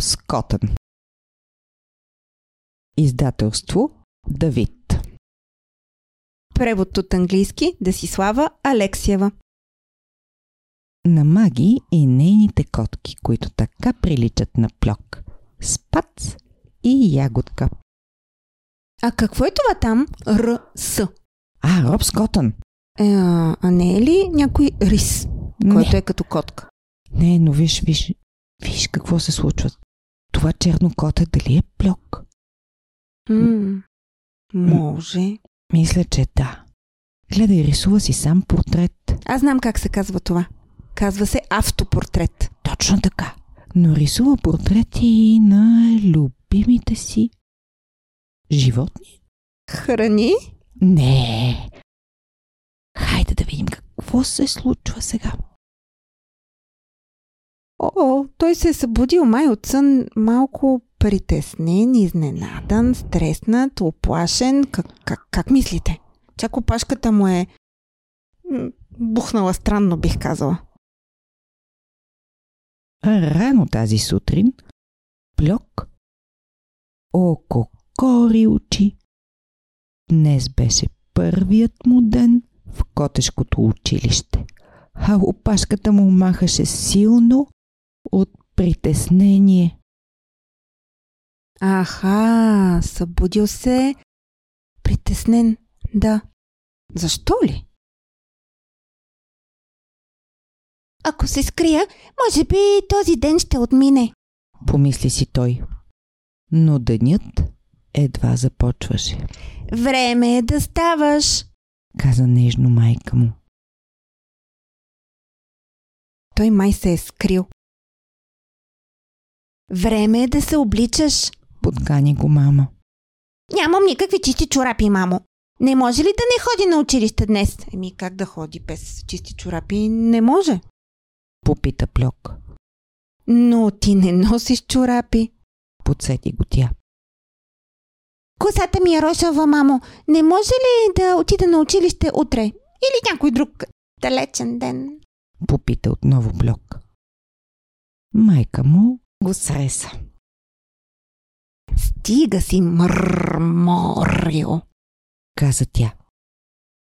Скотън. Издателство Давид. Превод от английски Десислава Алексиева. На Маги и нейните котки, които така приличат на пльок. Спац и ягодка. А какво е това там? Р, С. А, Роб Скотън. Е, а, а не е ли някой рис, който Не, е като котка? не, но виж, виж, виж какво се случва. Това черно коте дали е пльок? М- може. Мисля, че да. Гледай, рисува си сам портрет. Аз знам как се казва това. Казва се автопортрет. Точно така. Но рисува портрети на любимите си животни. Храни? Не. Хайде да видим какво се случва сега. О, той се е събудил май от сън малко притеснен, изненадан, стреснат, оплашен. Как, как, как мислите? Чак опашката му е бухнала странно, бих казала. Рано тази сутрин Пльок око кори очи. Днес беше първият му ден в котешкото училище, а опашката му махаше силно от притеснение. Аха, събудил се притеснен. Да. Защо ли? Ако се скрия, може би този ден ще отмине. Помисли си той. Но денят едва започваше, Време е да ставаш. каза нежно майка му. Той май се е скрил. Време е да се обличаш. Подкани го мама. Нямам никакви чисти чорапи, мамо. Не може ли да не ходи на училище днес? Еми, как да ходи без чисти чорапи? Не може. Попита Пльок. Но ти не носиш чорапи. Подсети го тя. Косата ми е рошава, мамо. Не може ли да отида на училище утре? Или някой друг далечен ден? Попита отново Пльок. Майка му го среса. Стига си мърморио. Каза тя.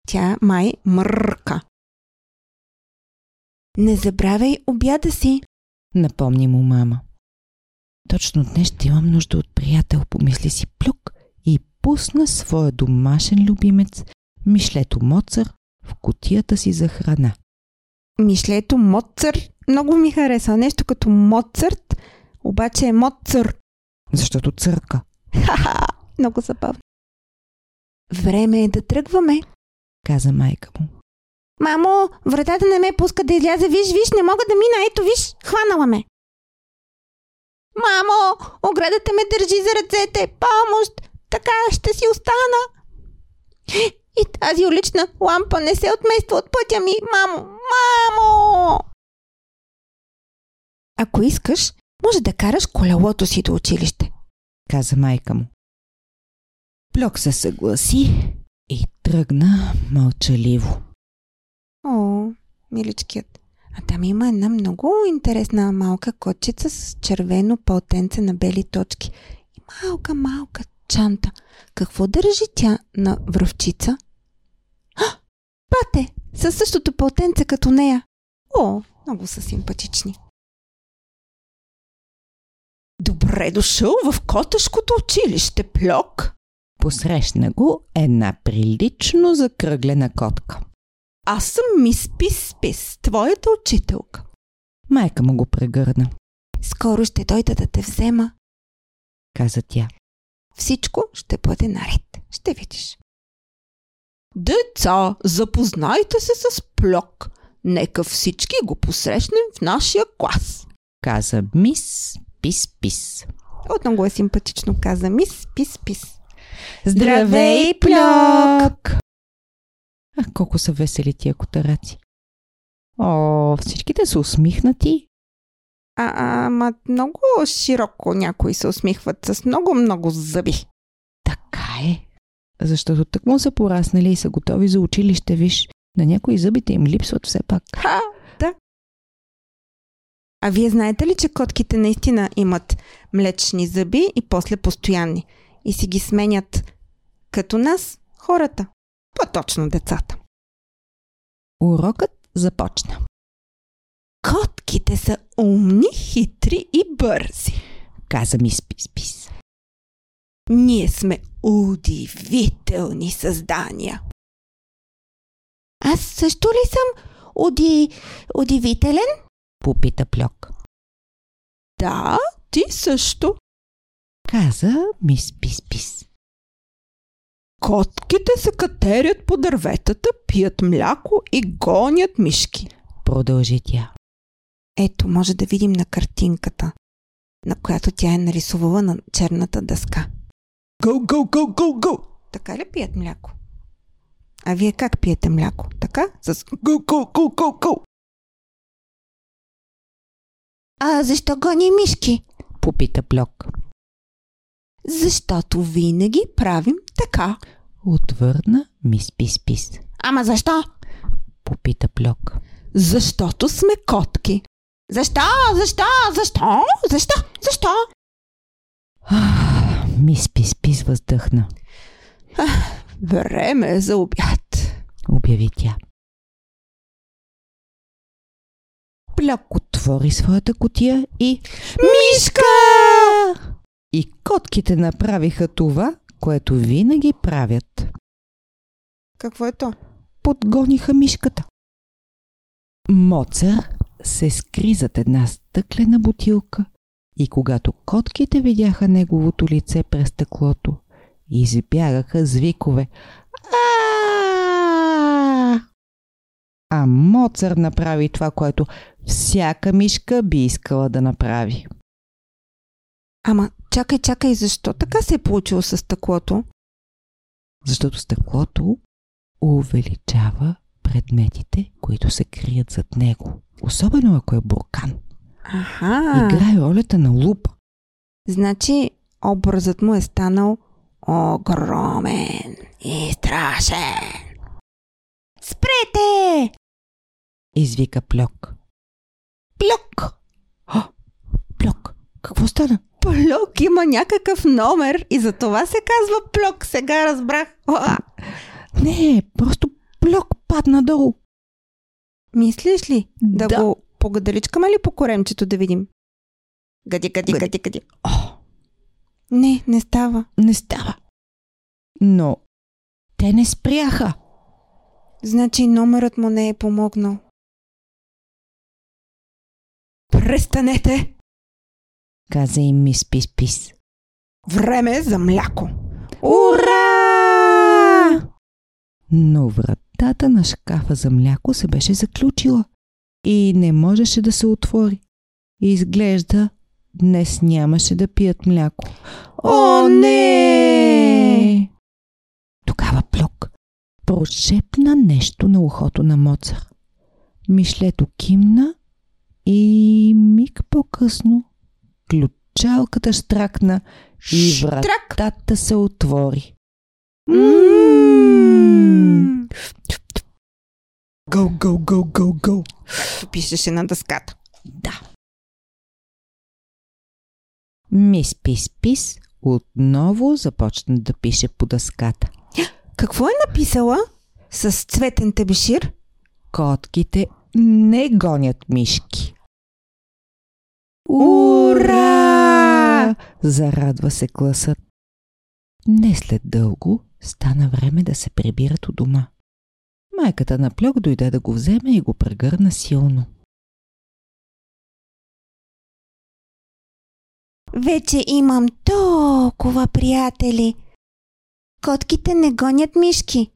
Тя май мърка. Не забравяй обяда си. Напомни му мама. Точно днес ще имам нужда от приятел, помисли си Плюк и пусна своя домашен любимец, Мишлето Моцър, в котията си за храна. Мишлето Моцарт много ми хареса. Нещо като Моцарт, обаче е Моцър. Защото църка, Ха-ха, много забавно. Време е да тръгваме. каза майка му. Мамо, вратата не ме пуска да изляза. Виж, виж, не мога да мина. Ето, виж, хванала ме. Мамо, оградата ме държи за ръцете. Помощ! Така ще си остана. И тази улична лампа не се отмества от пътя ми. Мамо, мамо! Ако искаш, може да караш колелото си до училище. каза майка му. Плюк се съгласи и тръгна мълчаливо. О, миличкият. А там има една много интересна малка котчица с червено пълтенце на бели точки. И малка, малка чанта. Какво държи тя на връвчица? А, пате! Със същото пълтенце като нея. О, много са симпатични. Добре дошъл в котешкото училище, Пльок. Посрещна го една прилично закръглена котка. Аз съм мис Пис Пис, твоята учителка. Майка му го прегърна, Скоро ще дойда да те взема. каза тя. Всичко ще бъде наред. Ще видиш. Деца, запознайте се с Пльок. Нека всички го посрещнем в нашия клас. Каза мис Пис-Пис. От много е симпатично, каза мис Пис Пис. Здравей, Пльок! А колко са весели тия котараци. О, всичките са усмихнати. А, а, ма много широко някои се усмихват с много-много зъби. Така е. Защото тък му са пораснали и са готови за училище, виж. На някои зъбите им липсват все пак. Ха, А вие знаете ли, че котките наистина имат млечни зъби и после постоянни? И си ги сменят като нас, хората. По-точно децата. Урокът започна. Котките са умни, хитри и бързи. Каза ми спис-пис. Ние сме удивителни създания. Аз също ли съм уди... удивителен? Попита Пльок. Да, ти също. Каза ми спис-пис. Котките се катерят по дърветата, пият мляко и гонят мишки. Продължи тя. Ето, може да видим на картинката, на която тя е нарисувала на черната дъска. Go, go, go, go, go! Така ли пият мляко? А вие как пиете мляко? Така? С... Go, go, go, go, go! А защо гони мишки? Попита Пльок. Защото винаги правим така. Отвърна ми спис-пис. Ама защо? Попита Пльок. Защото сме котки. Защо? Защо? Защо? Защо? Защо? Ах, ми спис-пис въздъхна. Време е за обяд. Обяви тя. Пльок отвори своята котия и... Мишка! И котките направиха това, което винаги правят. Какво е то? Подгониха мишката. Моцар се скри зад една стъклена бутилка и когато котките видяха неговото лице през стъклото, избягаха с викове а А Моцар направи това, което всяка мишка би искала да направи. Ама, чакай, чакай, защо така се е получило с стъклото? Защото стъклото увеличава предметите, които се крият зад него. Особено ако е буркан. Аха. Играе ролята на лупа. Значи, образът му е станал огромен и страшен. Спрете! Извика Пльок. Плюк! О, Пльок, какво стана? Плюк има някакъв номер и за това се казва Плюк. Сега разбрах. Уа! Не, просто Пльок падна долу. Мислиш ли да, Да. го погаделичкаме ли по коремчето да видим? Гади, гади, Гади. гади, гади. О, Не, не става. не става. Но те не спряха. Значи номерът му не е помогнал. Престанете! Каза им мис Пис-Пис. Време е за мляко. Ура! Но вратата на шкафа за мляко се беше заключила и не можеше да се отвори. Изглежда, днес нямаше да пият мляко. О, не! Тогава Плюк прошепна нещо на ухото на Моцар. Мишлето кимна и миг по-късно ключалката штракна и Штрак! вратата се отвори. Go, go, go, go, go! Както пишеше на дъската. Да. Мис Пис-Пис отново започна да пише по дъската. Какво е написала? С цветен тебешир? Котките не гонят мишки. Ура! Зарадва се класът. Не след дълго стана време да се прибират у дома. Майката на Пльок дойде да го вземе и го прегърна силно. Вече имам толкова приятели. Котките не гонят мишки.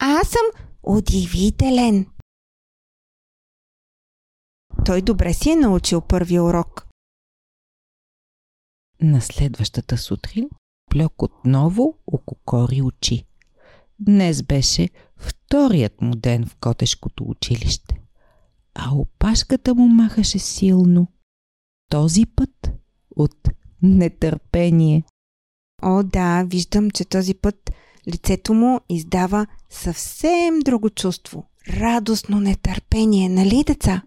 А аз съм удивителен. Той добре си е научил първия урок. На следващата сутрин Пльок отново ококори очи. Днес беше вторият му ден в котешкото училище. А опашката му махаше силно. Този път от нетърпение. О, да, виждам, че този път лицето му издава съвсем друго чувство. Радостно нетърпение, нали, деца?